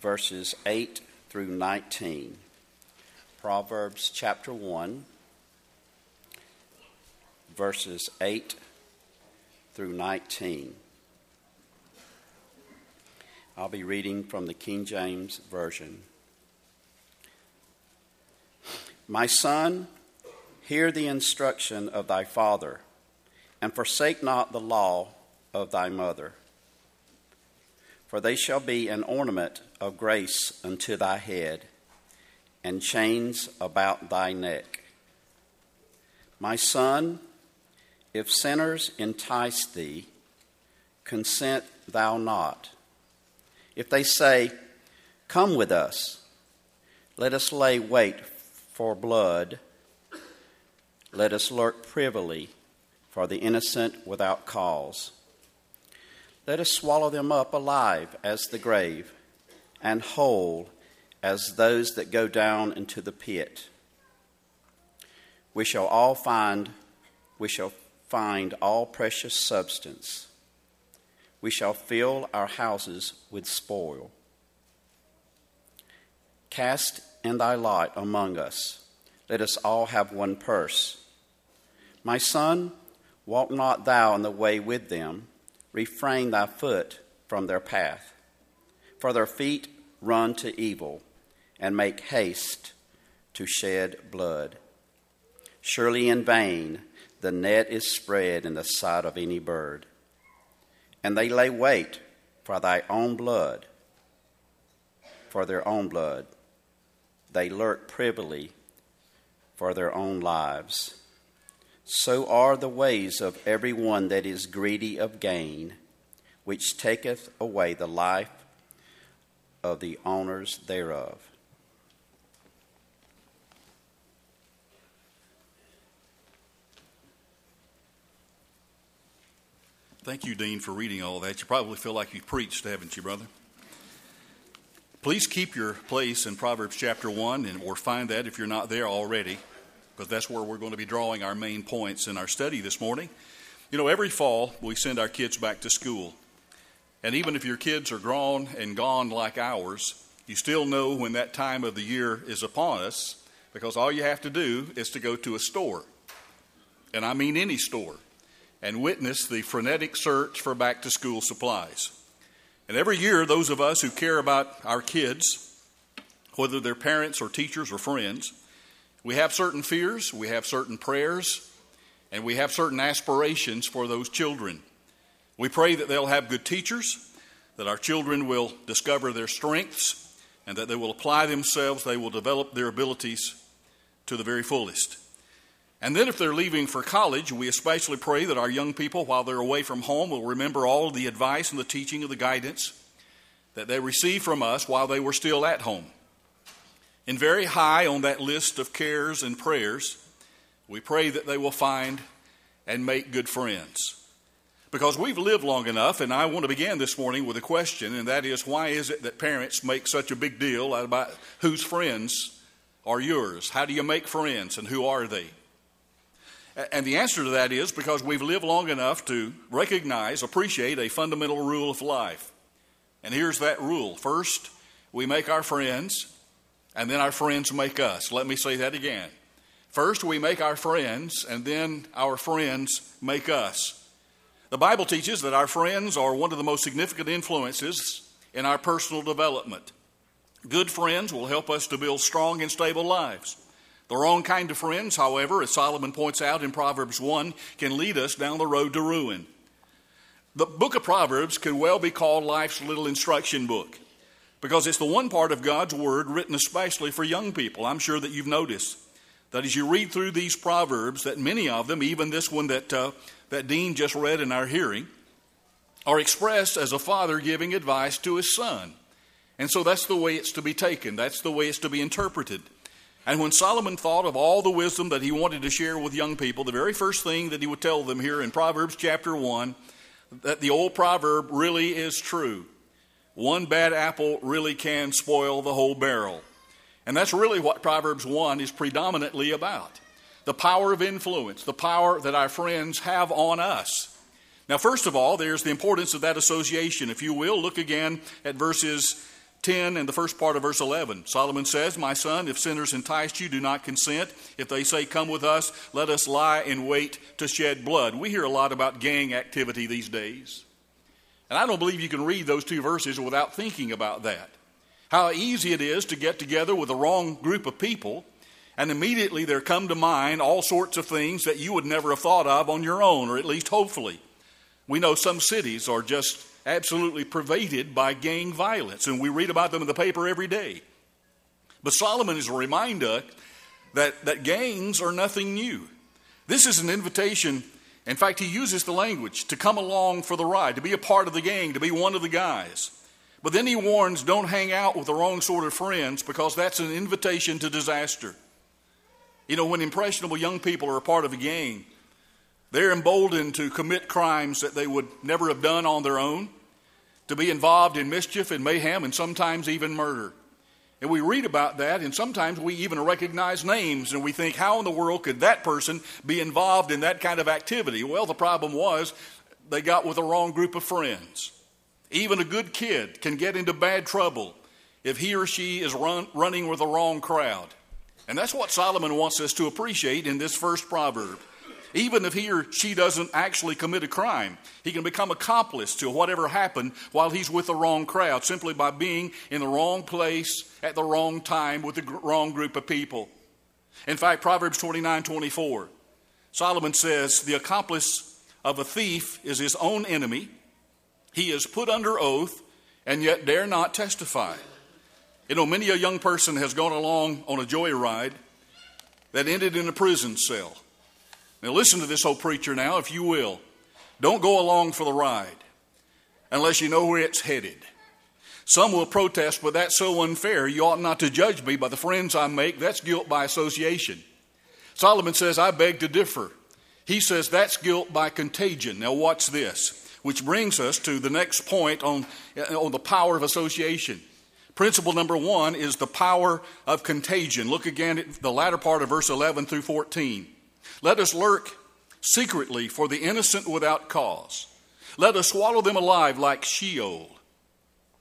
verses 8 through 19. Proverbs chapter 1, verses 8 through 19. I'll be reading from the King James Version. My son, hear the instruction of thy father, and forsake not the law of thy mother. For they shall be an ornament of grace unto thy head, and chains about thy neck. My son, if sinners entice thee, consent thou not. If they say, Come with us, let us lay wait for blood, let us lurk privily for the innocent without cause. Let us swallow them up alive as the grave, and whole as those that go down into the pit. We shall all find, we shall find all precious substance. We shall fill our houses with spoil. Cast in thy lot among us. Let us all have one purse. My son, walk not thou in the way with them. Refrain thy foot from their path. For their feet run to evil and make haste to shed blood. Surely in vain the net is spread in the sight of any bird, and they lay wait for thy own blood, for their own blood. They lurk privily for their own lives. So are the ways of every one that is greedy of gain, which taketh away the life of the owners thereof. Thank you, Dean, for reading all that. You probably feel like you've preached, haven't you, brother? Please keep your place in Proverbs chapter 1, and, or find that if you're not there already, because that's where we're going to be drawing our main points in our study this morning. You know, every fall we send our kids back to school. And even if your kids are grown and gone like ours, you still know when that time of the year is upon us, because all you have to do is to go to a store. And I mean any store and witness the frenetic search for back to school supplies. And every year, those of us who care about our kids, whether they're parents or teachers or friends, we have certain fears, we have certain prayers, and we have certain aspirations for those children. We pray that they'll have good teachers, that our children will discover their strengths, and that they will apply themselves, they will develop their abilities to the very fullest. And then, if they're leaving for college, we especially pray that our young people, while they're away from home, will remember all the advice and the teaching of the guidance that they received from us while they were still at home. And very high on that list of cares and prayers, we pray that they will find and make good friends. Because we've lived long enough, and I want to begin this morning with a question, and that is why is it that parents make such a big deal about whose friends are yours? How do you make friends, and who are they? And the answer to that is because we've lived long enough to recognize, appreciate a fundamental rule of life. And here's that rule first, we make our friends, and then our friends make us. Let me say that again. First, we make our friends, and then our friends make us. The Bible teaches that our friends are one of the most significant influences in our personal development. Good friends will help us to build strong and stable lives. The wrong kind of friends, however, as Solomon points out in Proverbs 1, can lead us down the road to ruin. The book of Proverbs could well be called life's little instruction book because it's the one part of God's Word written especially for young people. I'm sure that you've noticed that as you read through these Proverbs, that many of them, even this one that, uh, that Dean just read in our hearing, are expressed as a father giving advice to his son. And so that's the way it's to be taken, that's the way it's to be interpreted. And when Solomon thought of all the wisdom that he wanted to share with young people, the very first thing that he would tell them here in Proverbs chapter 1 that the old proverb really is true. One bad apple really can spoil the whole barrel. And that's really what Proverbs 1 is predominantly about the power of influence, the power that our friends have on us. Now, first of all, there's the importance of that association. If you will, look again at verses 10 and the first part of verse 11. Solomon says, My son, if sinners entice you, do not consent. If they say, Come with us, let us lie in wait to shed blood. We hear a lot about gang activity these days. And I don't believe you can read those two verses without thinking about that. How easy it is to get together with the wrong group of people, and immediately there come to mind all sorts of things that you would never have thought of on your own, or at least hopefully. We know some cities are just absolutely pervaded by gang violence, and we read about them in the paper every day. But Solomon is a reminder that, that gangs are nothing new. This is an invitation. In fact, he uses the language to come along for the ride, to be a part of the gang, to be one of the guys. But then he warns don't hang out with the wrong sort of friends because that's an invitation to disaster. You know, when impressionable young people are a part of a gang, they're emboldened to commit crimes that they would never have done on their own, to be involved in mischief and mayhem, and sometimes even murder. And we read about that, and sometimes we even recognize names, and we think, how in the world could that person be involved in that kind of activity? Well, the problem was they got with the wrong group of friends. Even a good kid can get into bad trouble if he or she is run, running with the wrong crowd. And that's what Solomon wants us to appreciate in this first proverb. Even if he or she doesn't actually commit a crime, he can become accomplice to whatever happened while he's with the wrong crowd simply by being in the wrong place at the wrong time with the wrong group of people. In fact, Proverbs 29 24, Solomon says, The accomplice of a thief is his own enemy. He is put under oath and yet dare not testify. You know, many a young person has gone along on a joyride that ended in a prison cell. Now, listen to this old preacher now, if you will. Don't go along for the ride unless you know where it's headed. Some will protest, but that's so unfair. You ought not to judge me by the friends I make. That's guilt by association. Solomon says, I beg to differ. He says that's guilt by contagion. Now, watch this, which brings us to the next point on, eh, on the power of association. Principle number one is the power of contagion. Look again at the latter part of verse 11 through 14. Let us lurk secretly for the innocent without cause. Let us swallow them alive like Sheol,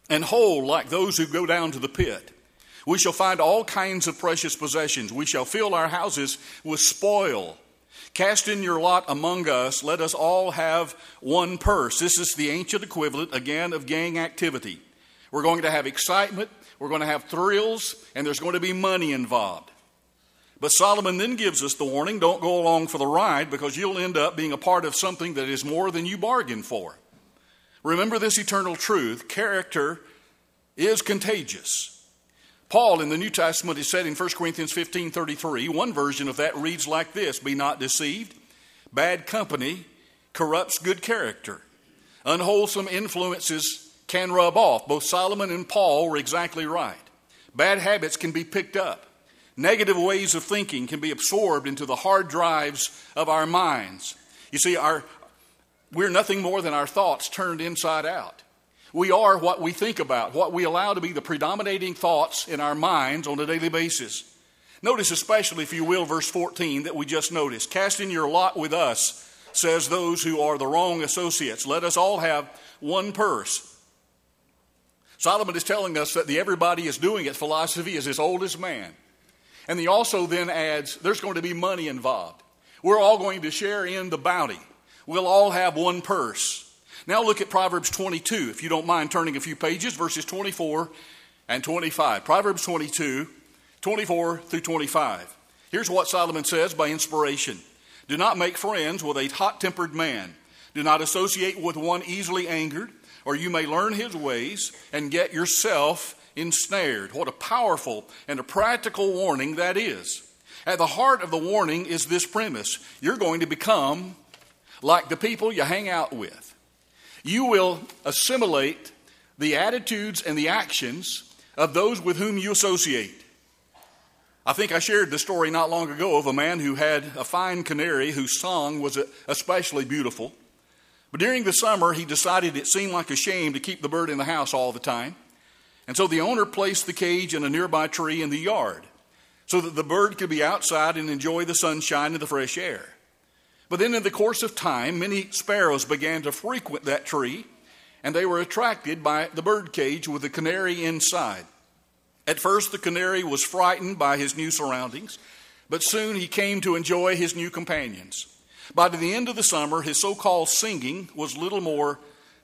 and whole like those who go down to the pit. We shall find all kinds of precious possessions. We shall fill our houses with spoil. Cast in your lot among us. Let us all have one purse. This is the ancient equivalent, again, of gang activity. We're going to have excitement, we're going to have thrills, and there's going to be money involved. But Solomon then gives us the warning don't go along for the ride because you'll end up being a part of something that is more than you bargained for. Remember this eternal truth character is contagious. Paul in the New Testament is said in 1 Corinthians 15 33, one version of that reads like this Be not deceived. Bad company corrupts good character. Unwholesome influences can rub off. Both Solomon and Paul were exactly right. Bad habits can be picked up. Negative ways of thinking can be absorbed into the hard drives of our minds. You see, our, we're nothing more than our thoughts turned inside out. We are what we think about, what we allow to be the predominating thoughts in our minds on a daily basis. Notice, especially, if you will, verse 14 that we just noticed. Cast in your lot with us, says those who are the wrong associates. Let us all have one purse. Solomon is telling us that the everybody is doing it philosophy is as old as man. And he also then adds, there's going to be money involved. We're all going to share in the bounty. We'll all have one purse. Now look at Proverbs 22, if you don't mind turning a few pages, verses 24 and 25. Proverbs 22, 24 through 25. Here's what Solomon says by inspiration Do not make friends with a hot tempered man, do not associate with one easily angered, or you may learn his ways and get yourself ensnared. What a powerful and a practical warning that is. At the heart of the warning is this premise you're going to become like the people you hang out with. You will assimilate the attitudes and the actions of those with whom you associate. I think I shared the story not long ago of a man who had a fine canary whose song was especially beautiful. But during the summer, he decided it seemed like a shame to keep the bird in the house all the time. And so the owner placed the cage in a nearby tree in the yard so that the bird could be outside and enjoy the sunshine and the fresh air. But then, in the course of time, many sparrows began to frequent that tree, and they were attracted by the bird cage with the canary inside. At first, the canary was frightened by his new surroundings, but soon he came to enjoy his new companions. By the end of the summer, his so called singing was little more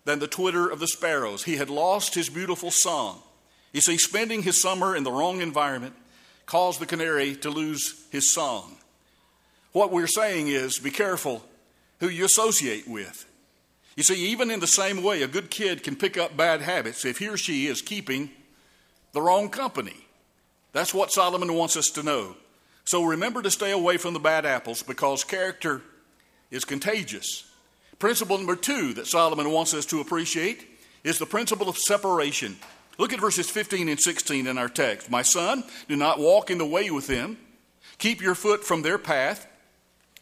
than the twitter of the sparrows. He had lost his beautiful song. You see, spending his summer in the wrong environment caused the canary to lose his song. What we're saying is be careful who you associate with. You see, even in the same way, a good kid can pick up bad habits if he or she is keeping the wrong company. That's what Solomon wants us to know. So remember to stay away from the bad apples because character is contagious. Principle number two that Solomon wants us to appreciate is the principle of separation. Look at verses 15 and 16 in our text. My son, do not walk in the way with them. Keep your foot from their path,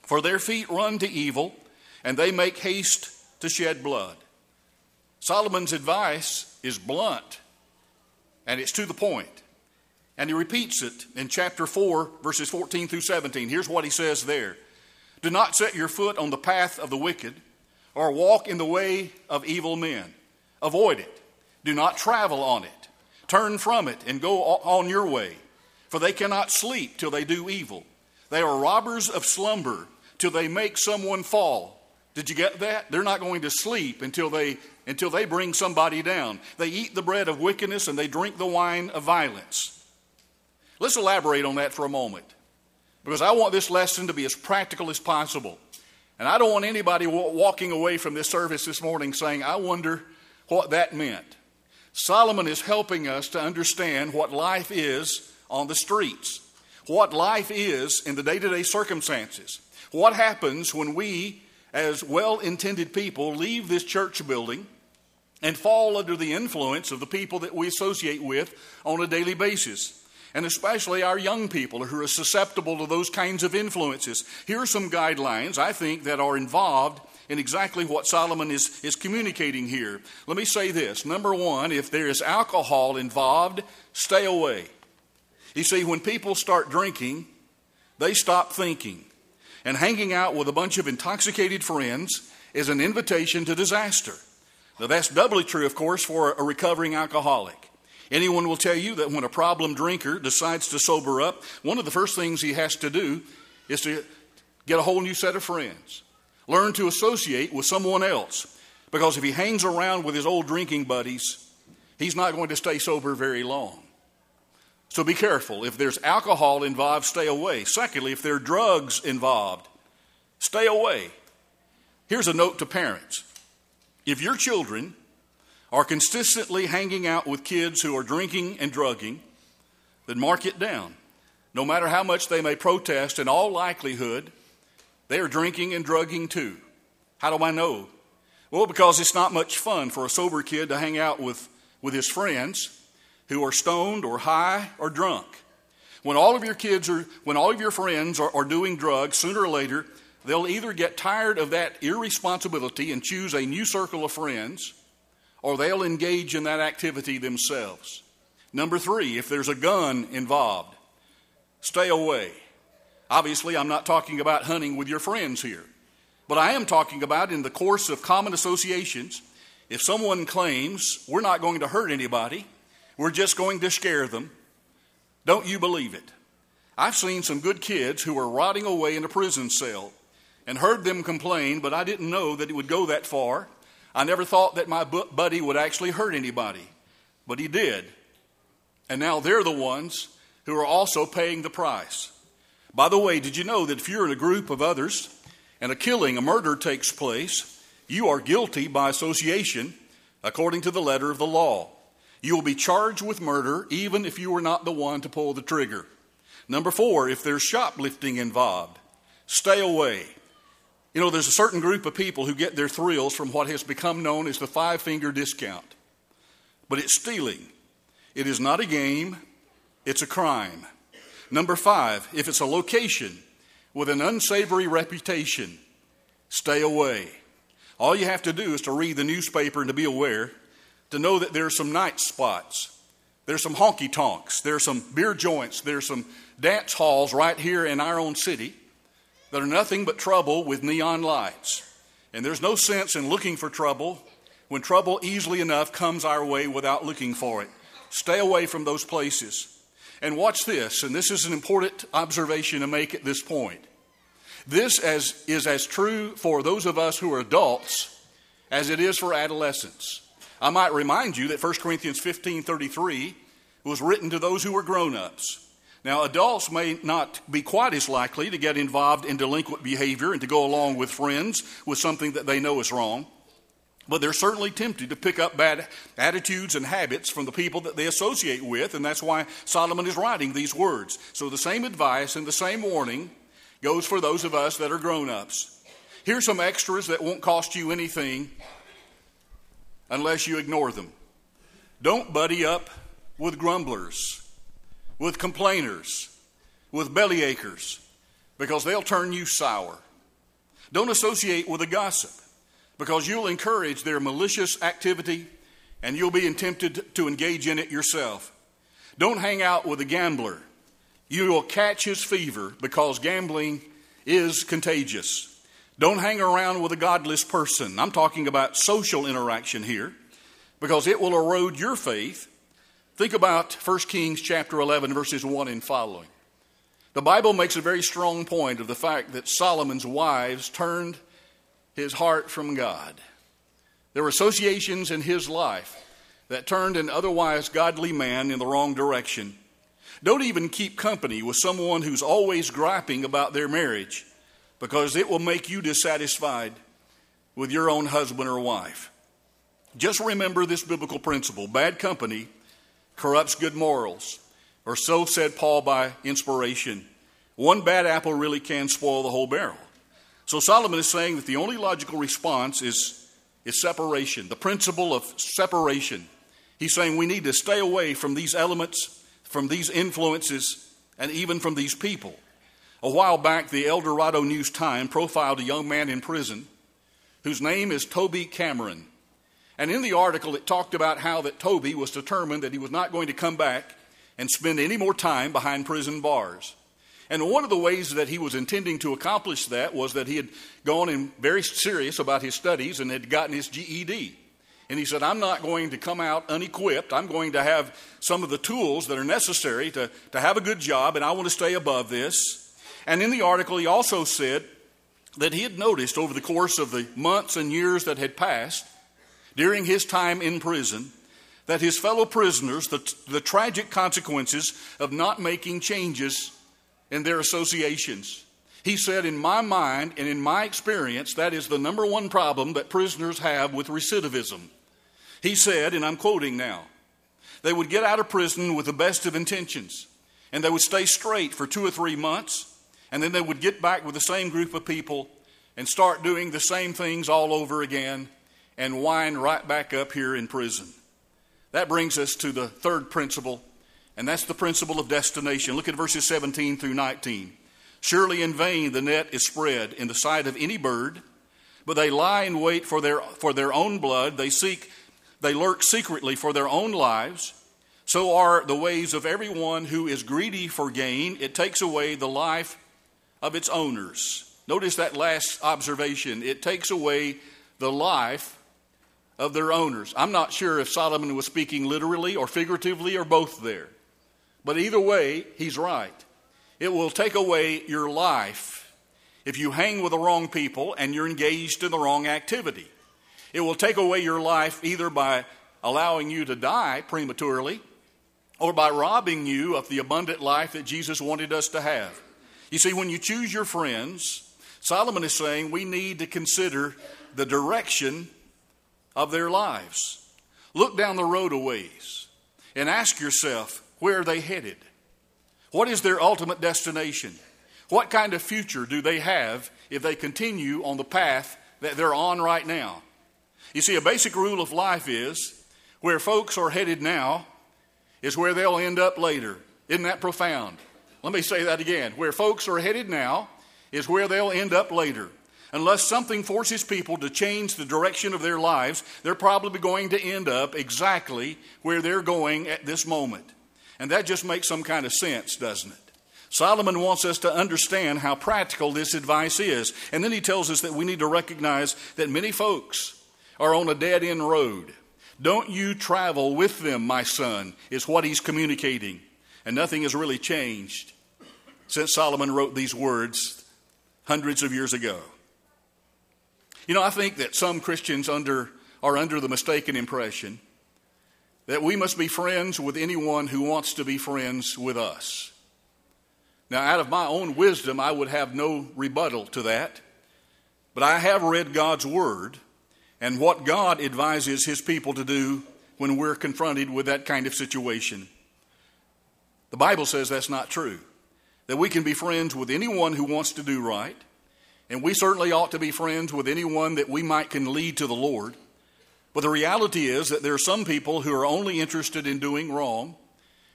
for their feet run to evil, and they make haste to shed blood. Solomon's advice is blunt, and it's to the point. And he repeats it in chapter 4, verses 14 through 17. Here's what he says there Do not set your foot on the path of the wicked, or walk in the way of evil men. Avoid it. Do not travel on it. Turn from it and go on your way. For they cannot sleep till they do evil. They are robbers of slumber till they make someone fall. Did you get that? They're not going to sleep until they until they bring somebody down. They eat the bread of wickedness and they drink the wine of violence. Let's elaborate on that for a moment. Because I want this lesson to be as practical as possible. And I don't want anybody walking away from this service this morning saying, I wonder what that meant. Solomon is helping us to understand what life is on the streets, what life is in the day to day circumstances, what happens when we, as well intended people, leave this church building and fall under the influence of the people that we associate with on a daily basis and especially our young people who are susceptible to those kinds of influences. Here are some guidelines, I think, that are involved in exactly what Solomon is, is communicating here. Let me say this. Number one, if there is alcohol involved, stay away. You see, when people start drinking, they stop thinking. And hanging out with a bunch of intoxicated friends is an invitation to disaster. Now, that's doubly true, of course, for a recovering alcoholic. Anyone will tell you that when a problem drinker decides to sober up, one of the first things he has to do is to get a whole new set of friends. Learn to associate with someone else. Because if he hangs around with his old drinking buddies, he's not going to stay sober very long. So be careful. If there's alcohol involved, stay away. Secondly, if there are drugs involved, stay away. Here's a note to parents. If your children are consistently hanging out with kids who are drinking and drugging, then mark it down. No matter how much they may protest, in all likelihood, they are drinking and drugging too. How do I know? Well, because it's not much fun for a sober kid to hang out with, with his friends who are stoned or high or drunk. When all of your kids are, when all of your friends are, are doing drugs, sooner or later, they'll either get tired of that irresponsibility and choose a new circle of friends, or they'll engage in that activity themselves. Number three, if there's a gun involved, stay away. Obviously, I'm not talking about hunting with your friends here, but I am talking about in the course of common associations. If someone claims we're not going to hurt anybody, we're just going to scare them, don't you believe it? I've seen some good kids who are rotting away in a prison cell and heard them complain, but I didn't know that it would go that far. I never thought that my buddy would actually hurt anybody, but he did. And now they're the ones who are also paying the price. By the way, did you know that if you're in a group of others and a killing, a murder takes place, you are guilty by association according to the letter of the law? You will be charged with murder even if you were not the one to pull the trigger. Number four, if there's shoplifting involved, stay away. You know, there's a certain group of people who get their thrills from what has become known as the five finger discount. But it's stealing. It is not a game, it's a crime. Number five, if it's a location with an unsavory reputation, stay away. All you have to do is to read the newspaper and to be aware, to know that there are some night spots, there's some honky tonks, there's some beer joints, there's some dance halls right here in our own city that are nothing but trouble with neon lights. And there's no sense in looking for trouble when trouble easily enough comes our way without looking for it. Stay away from those places. And watch this, and this is an important observation to make at this point. This as, is as true for those of us who are adults as it is for adolescents. I might remind you that 1 Corinthians 15:33 was written to those who were grown-ups. Now, adults may not be quite as likely to get involved in delinquent behavior and to go along with friends with something that they know is wrong. But they're certainly tempted to pick up bad attitudes and habits from the people that they associate with, and that's why Solomon is writing these words. So the same advice and the same warning goes for those of us that are grown ups. Here's some extras that won't cost you anything unless you ignore them. Don't buddy up with grumblers, with complainers, with bellyachers, because they'll turn you sour. Don't associate with a gossip because you'll encourage their malicious activity and you'll be tempted to engage in it yourself. Don't hang out with a gambler. You will catch his fever because gambling is contagious. Don't hang around with a godless person. I'm talking about social interaction here because it will erode your faith. Think about 1 Kings chapter 11 verses 1 and following. The Bible makes a very strong point of the fact that Solomon's wives turned his heart from God. There were associations in his life that turned an otherwise godly man in the wrong direction. Don't even keep company with someone who's always griping about their marriage because it will make you dissatisfied with your own husband or wife. Just remember this biblical principle bad company corrupts good morals, or so said Paul by inspiration. One bad apple really can spoil the whole barrel. So Solomon is saying that the only logical response is, is separation, the principle of separation. He's saying we need to stay away from these elements, from these influences, and even from these people. A while back, the El Dorado News Time profiled a young man in prison whose name is Toby Cameron. And in the article, it talked about how that Toby was determined that he was not going to come back and spend any more time behind prison bars. And one of the ways that he was intending to accomplish that was that he had gone in very serious about his studies and had gotten his GED. And he said, I'm not going to come out unequipped. I'm going to have some of the tools that are necessary to, to have a good job, and I want to stay above this. And in the article, he also said that he had noticed over the course of the months and years that had passed during his time in prison that his fellow prisoners, the, the tragic consequences of not making changes in their associations. He said, In my mind and in my experience, that is the number one problem that prisoners have with recidivism. He said, and I'm quoting now, they would get out of prison with the best of intentions, and they would stay straight for two or three months, and then they would get back with the same group of people and start doing the same things all over again and wind right back up here in prison. That brings us to the third principle and that's the principle of destination. Look at verses 17 through 19. Surely in vain the net is spread in the sight of any bird, but they lie in wait for their, for their own blood. They seek, they lurk secretly for their own lives. So are the ways of everyone who is greedy for gain. It takes away the life of its owners. Notice that last observation. It takes away the life of their owners. I'm not sure if Solomon was speaking literally or figuratively or both there. But either way, he's right. It will take away your life if you hang with the wrong people and you're engaged in the wrong activity. It will take away your life either by allowing you to die prematurely or by robbing you of the abundant life that Jesus wanted us to have. You see, when you choose your friends, Solomon is saying we need to consider the direction of their lives. Look down the road a ways and ask yourself where are they headed? What is their ultimate destination? What kind of future do they have if they continue on the path that they're on right now? You see, a basic rule of life is where folks are headed now is where they'll end up later. Isn't that profound? Let me say that again. Where folks are headed now is where they'll end up later. Unless something forces people to change the direction of their lives, they're probably going to end up exactly where they're going at this moment. And that just makes some kind of sense, doesn't it? Solomon wants us to understand how practical this advice is. And then he tells us that we need to recognize that many folks are on a dead end road. Don't you travel with them, my son, is what he's communicating. And nothing has really changed since Solomon wrote these words hundreds of years ago. You know, I think that some Christians under, are under the mistaken impression that we must be friends with anyone who wants to be friends with us. Now, out of my own wisdom, I would have no rebuttal to that, but I have read God's Word and what God advises His people to do when we're confronted with that kind of situation. The Bible says that's not true, that we can be friends with anyone who wants to do right, and we certainly ought to be friends with anyone that we might can lead to the Lord. But the reality is that there are some people who are only interested in doing wrong,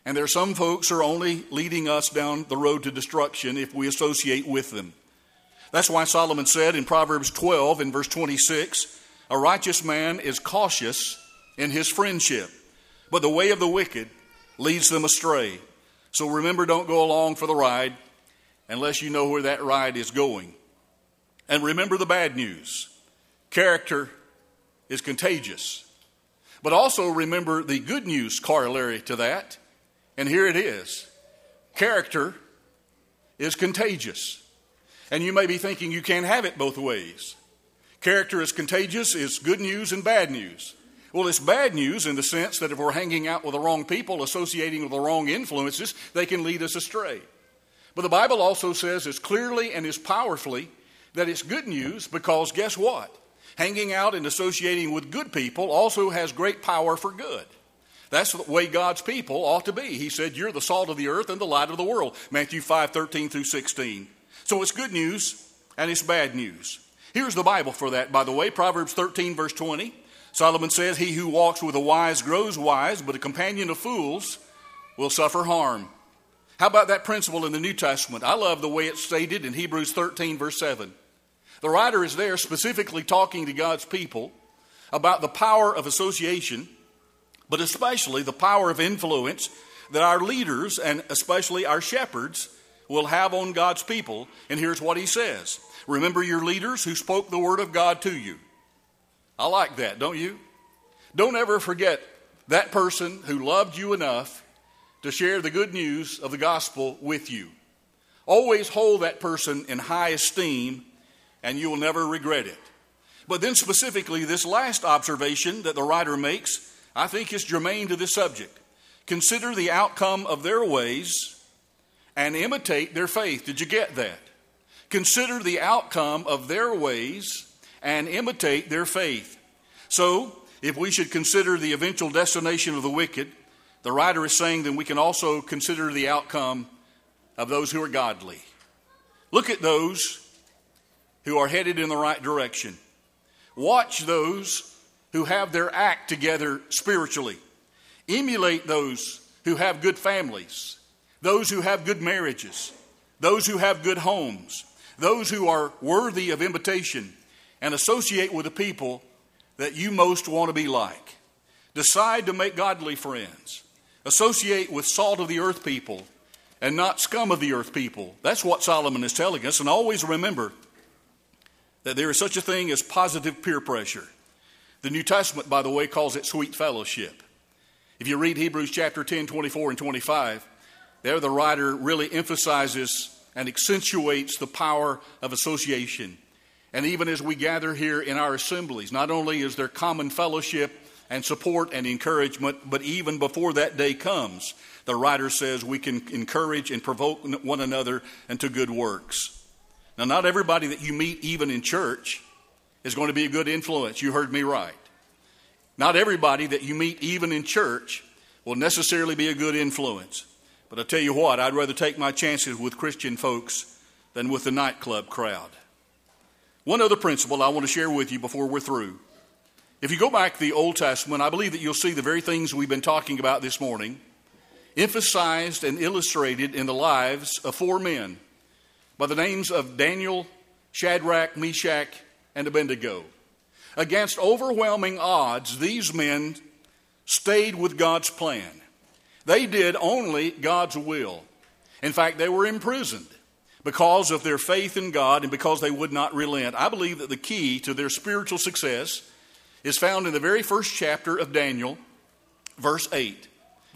and there are some folks who are only leading us down the road to destruction if we associate with them. That's why Solomon said in Proverbs 12 in verse 26 A righteous man is cautious in his friendship, but the way of the wicked leads them astray. So remember, don't go along for the ride unless you know where that ride is going. And remember the bad news character is contagious. But also remember the good news corollary to that. And here it is character is contagious. And you may be thinking you can't have it both ways. Character is contagious is good news and bad news. Well, it's bad news in the sense that if we're hanging out with the wrong people, associating with the wrong influences, they can lead us astray. But the Bible also says as clearly and as powerfully that it's good news because guess what? hanging out and associating with good people also has great power for good. That's the way God's people ought to be. He said, You're the salt of the earth and the light of the world. Matthew 5 13 through 16. So it's good news and it's bad news. Here's the Bible for that, by the way Proverbs 13, verse 20. Solomon says, He who walks with the wise grows wise, but a companion of fools will suffer harm. How about that principle in the New Testament? I love the way it's stated in Hebrews 13, verse 7. The writer is there specifically talking to God's people about the power of association, but especially the power of influence that our leaders and especially our shepherds will have on God's people. And here's what he says Remember your leaders who spoke the word of God to you. I like that, don't you? Don't ever forget that person who loved you enough to share the good news of the gospel with you. Always hold that person in high esteem and you will never regret it. But then, specifically, this last observation that the writer makes, I think is germane to this subject. Consider the outcome of their ways and imitate their faith. Did you get that? Consider the outcome of their ways and imitate their faith. So, if we should consider the eventual destination of the wicked, the writer is saying then we can also consider the outcome of those who are godly. Look at those who are headed in the right direction. Watch those who have their act together spiritually. Emulate those who have good families, those who have good marriages, those who have good homes, those who are worthy of imitation, and associate with the people that you most want to be like. Decide to make godly friends. Associate with salt of the earth people and not scum of the earth people. That's what Solomon is telling us. And always remember, that there is such a thing as positive peer pressure. The New Testament, by the way, calls it sweet fellowship. If you read Hebrews chapter 10, 24, and 25, there the writer really emphasizes and accentuates the power of association. And even as we gather here in our assemblies, not only is there common fellowship and support and encouragement, but even before that day comes, the writer says we can encourage and provoke one another into good works. Now, not everybody that you meet, even in church, is going to be a good influence. You heard me right. Not everybody that you meet, even in church, will necessarily be a good influence. But I tell you what, I'd rather take my chances with Christian folks than with the nightclub crowd. One other principle I want to share with you before we're through. If you go back to the Old Testament, I believe that you'll see the very things we've been talking about this morning emphasized and illustrated in the lives of four men by the names of Daniel, Shadrach, Meshach, and Abednego. Against overwhelming odds, these men stayed with God's plan. They did only God's will. In fact, they were imprisoned because of their faith in God and because they would not relent. I believe that the key to their spiritual success is found in the very first chapter of Daniel, verse 8.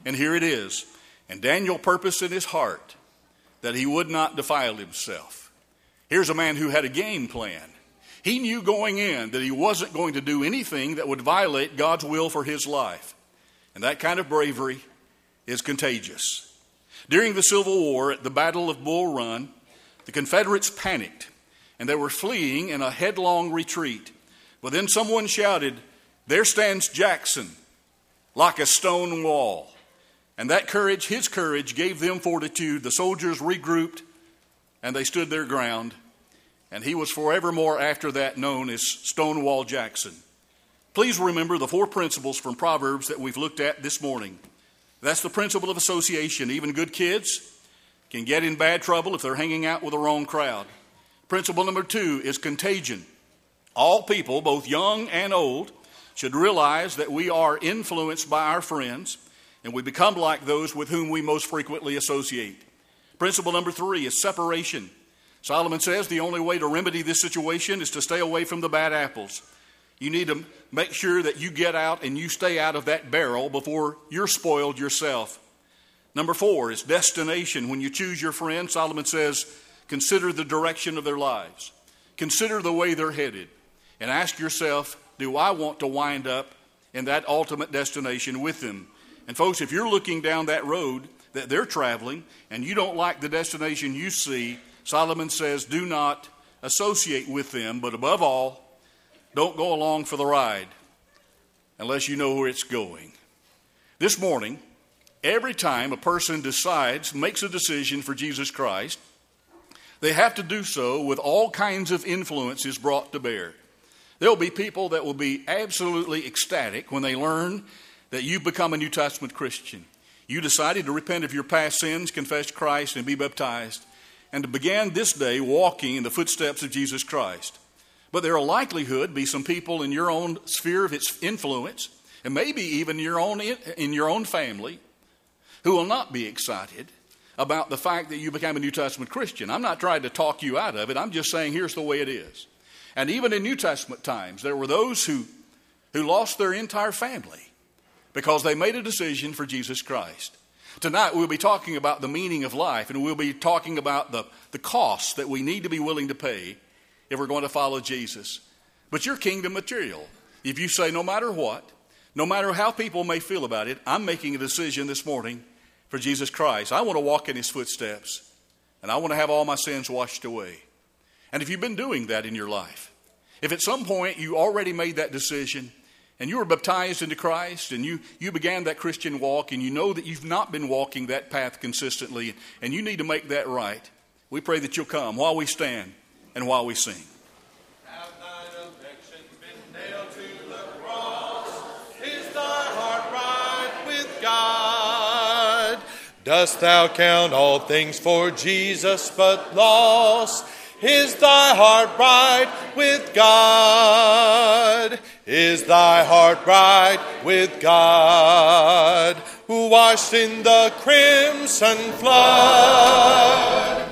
And here it is. And Daniel purposed in his heart that he would not defile himself. Here's a man who had a game plan. He knew going in that he wasn't going to do anything that would violate God's will for his life. And that kind of bravery is contagious. During the Civil War at the Battle of Bull Run, the Confederates panicked and they were fleeing in a headlong retreat. But then someone shouted, There stands Jackson, like a stone wall. And that courage, his courage, gave them fortitude. The soldiers regrouped and they stood their ground. And he was forevermore after that known as Stonewall Jackson. Please remember the four principles from Proverbs that we've looked at this morning. That's the principle of association. Even good kids can get in bad trouble if they're hanging out with the wrong crowd. Principle number two is contagion. All people, both young and old, should realize that we are influenced by our friends and we become like those with whom we most frequently associate. Principle number three is separation. Solomon says the only way to remedy this situation is to stay away from the bad apples. You need to make sure that you get out and you stay out of that barrel before you're spoiled yourself. Number four is destination. When you choose your friend, Solomon says, consider the direction of their lives, consider the way they're headed, and ask yourself, do I want to wind up in that ultimate destination with them? And folks, if you're looking down that road that they're traveling and you don't like the destination you see, Solomon says, do not associate with them, but above all, don't go along for the ride unless you know where it's going. This morning, every time a person decides, makes a decision for Jesus Christ, they have to do so with all kinds of influences brought to bear. There'll be people that will be absolutely ecstatic when they learn that you've become a New Testament Christian. You decided to repent of your past sins, confess Christ, and be baptized, and to begin this day walking in the footsteps of Jesus Christ. But there will likelihood be some people in your own sphere of its influence, and maybe even your own in your own family, who will not be excited about the fact that you became a New Testament Christian. I'm not trying to talk you out of it. I'm just saying here's the way it is. And even in New Testament times, there were those who, who lost their entire family because they made a decision for Jesus Christ. Tonight, we'll be talking about the meaning of life, and we'll be talking about the, the costs that we need to be willing to pay if we're going to follow Jesus. But you're kingdom material, if you say, no matter what, no matter how people may feel about it, I'm making a decision this morning for Jesus Christ. I want to walk in his footsteps, and I want to have all my sins washed away. And if you've been doing that in your life, if at some point you already made that decision, and you were baptized into Christ and you, you began that Christian walk and you know that you've not been walking that path consistently and you need to make that right, we pray that you'll come while we stand and while we sing. Dost thou count all things for Jesus but loss? Is thy heart bright with God? Is thy heart bright with God? Who washed in the crimson flood?